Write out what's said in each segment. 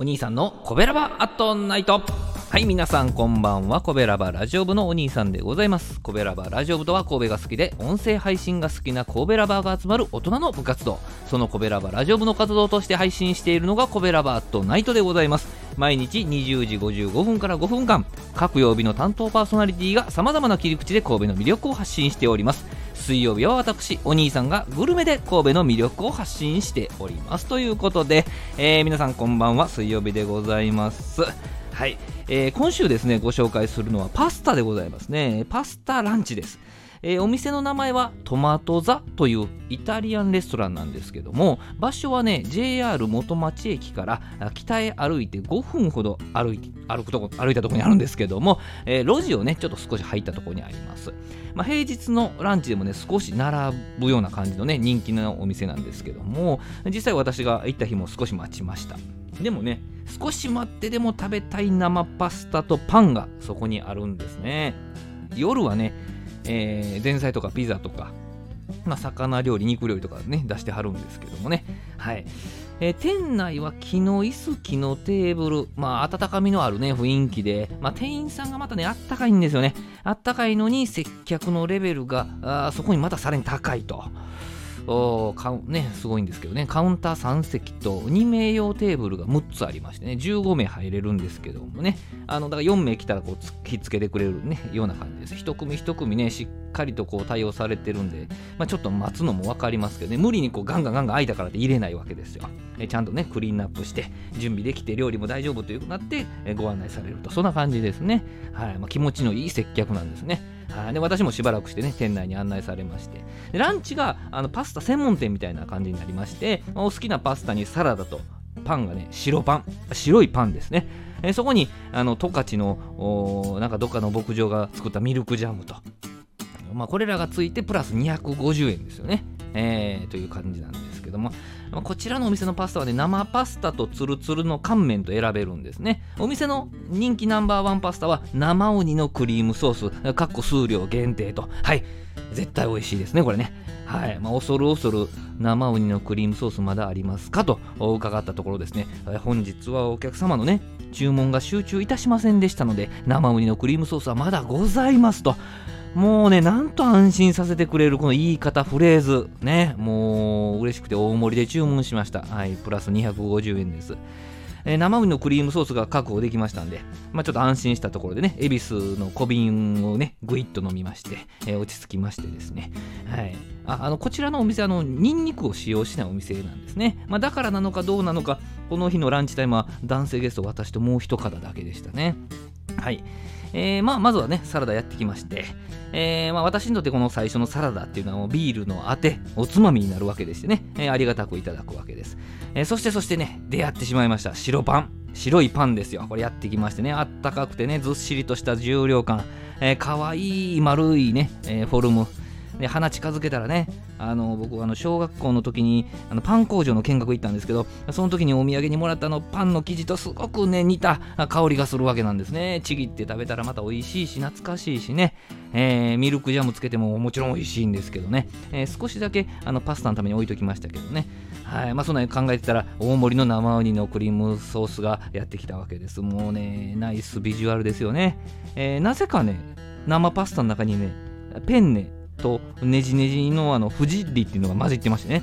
お兄さんのコベラバアットナイト。はい皆さんこんばんは。コベラバラジオ部のお兄さんでございます。コベラバラジオ部とは神戸が好きで音声配信が好きな神戸ラバーが集まる大人の部活動。そのコベラバラジオ部の活動として配信しているのがコベラバアットナイトでございます。毎日20時55分から5分間。各曜日の担当パーソナリティがさまざまな切り口で神戸の魅力を発信しております。水曜日は私お兄さんがグルメで神戸の魅力を発信しております。ということで、えー、皆さんこんばんは。水曜日でございます。はい、えー、今週ですねご紹介するのはパスタでございますね。パスタランチですえー、お店の名前はトマトザというイタリアンレストランなんですけども場所はね JR 元町駅から北へ歩いて5分ほど歩い歩くとこ歩いたところにあるんですけども、えー、路地をねちょっと少し入ったところにあります、まあ、平日のランチでもね少し並ぶような感じのね人気のお店なんですけども実際私が行った日も少し待ちました。でもね少し待ってでも食べたい生パスタとパンがそこにあるんですね。夜はねえー、前菜とかピザとか、まあ、魚料理、肉料理とかね、出してはるんですけどもね。はい。えー、店内は木の椅子、木のテーブル、まあ、温かみのあるね、雰囲気で、まあ、店員さんがまたね、あったかいんですよね。あったかいのに接客のレベルが、あそこにまたさらに高いと。カウね、すごいんですけどね、カウンター3席と2名用テーブルが6つありましてね、15名入れるんですけどもね、あのだから4名来たらこう引っつけてくれる、ね、ような感じです。1組1組ね、しっっかりとこう対応されてるんで、まあ、ちょっと待つのも分かりますけどね、無理にこうガンガンガンガン空いたからって入れないわけですよ。えちゃんとね、クリーンアップして、準備できて、料理も大丈夫というなって、えご案内されると、そんな感じですね。はい。まあ、気持ちのいい接客なんですね。は、で私もしばらくしてね店内に案内されまして。でランチがあのパスタ専門店みたいな感じになりましてお好きなパスタにサラダとパンがね白パン。白いパンですね。えそこにあの十勝のなんかどっかの牧場が作ったミルクジャムとまあこれらがついてプラス250円ですよね。えー、という感じなんですけども、まあ、こちらのお店のパスタはね生パスタとツルツルの乾麺と選べるんですね。お店の人気ナンバーワンパスタは生鬼のクリームソースかっこ数量限定と。はい。絶対美味しいですねこれね。はい、まあ、恐る恐る生ウニのクリームソースまだありますかと伺ったところですね。本日はお客様のね注文が集中いたしませんでしたので生ウニのクリームソースはまだございますと。もうね、なんと安心させてくれるこの言い方、フレーズ、ね、もう嬉しくて大盛りで注文しました。はい、プラス250円です。えー、生ウニのクリームソースが確保できましたんで、まあ、ちょっと安心したところでね、恵比寿の小瓶をね、ぐいっと飲みまして、えー、落ち着きましてですね、はい。ああのこちらのお店、あの、ニンニクを使用しないお店なんですね。まあ、だからなのかどうなのか、この日のランチタイムは男性ゲスト、私ともう一方だけでしたね。はい。えー、まあ、まずはね、サラダやってきまして、えー、まあ、私にとってこの最初のサラダっていうのはビールのあて、おつまみになるわけでしてね、えー、ありがたくいただくわけです。えそしてそしてね、出会ってしまいました。白パン。白いパンですよ。これやってきましてね、あったかくてね、ずっしりとした重量感、えー、かわいい丸いね、えフォルム、で鼻近づけたらねあの僕あの小学校の時にあのパン工場の見学行ったんですけどその時にお土産にもらったのパンの生地とすごくね似た香りがするわけなんですね。ちぎって食べたらまた美味しいし懐かしいしね、えー、ミルクジャムつけてももちろん美味しいんですけどね、えー、少しだけあのパスタのために置いときましたけどね。はいまあそんなに考えてたら大盛りの生ウニのクリームソースがやってきたわけです。もうねナイスビジュアルですよね、えー、なぜかね生パスタの中にねペンネとねじねじのあのフジッリっていうのが混じってましてね。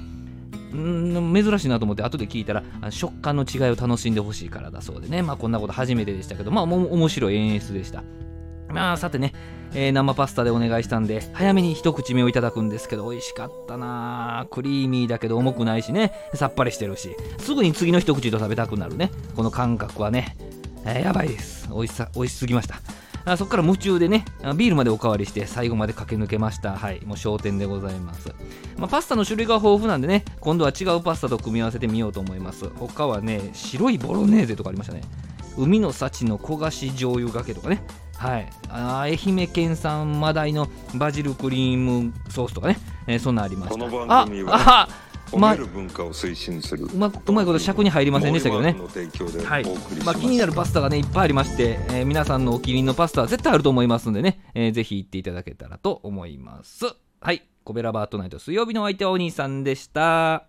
ん珍しいなと思って後で聞いたら食感の違いを楽しんでほしいからだそうでね。まあこんなこと初めてでしたけどまあ面白い演出でした。まあさてね、えー、生パスタでお願いしたんで早めに一口目をいただくんですけど美味しかったな。クリーミーだけど重くないしね。さっぱりしてるし。すぐに次の一口と食べたくなるね。この感覚はね、えー、やばいです。美味しさ美味しすぎました。あそこから夢中でね、ビールまでおかわりして最後まで駆け抜けました。はい、もう焦点でございます。まあ、パスタの種類が豊富なんでね、今度は違うパスタと組み合わせてみようと思います。他はね、白いボロネーゼとかありましたね。海の幸の焦がし醤油がけとかね。はい、あ愛媛県産マダイのバジルクリームソースとかね、えー、そんなありました。この番組はああ褒める文化を推進する、うまうまいこと尺に入りませんでしたけどね、はい。まあ、気になるパスタがねいっぱいありまして、えー、皆さんのお気に入りのパスタは絶対あると思いますんでね、えー、ぜひ行っていただけたらと思います。はい。コベラバートナイト水曜日のお相手はお兄さんでした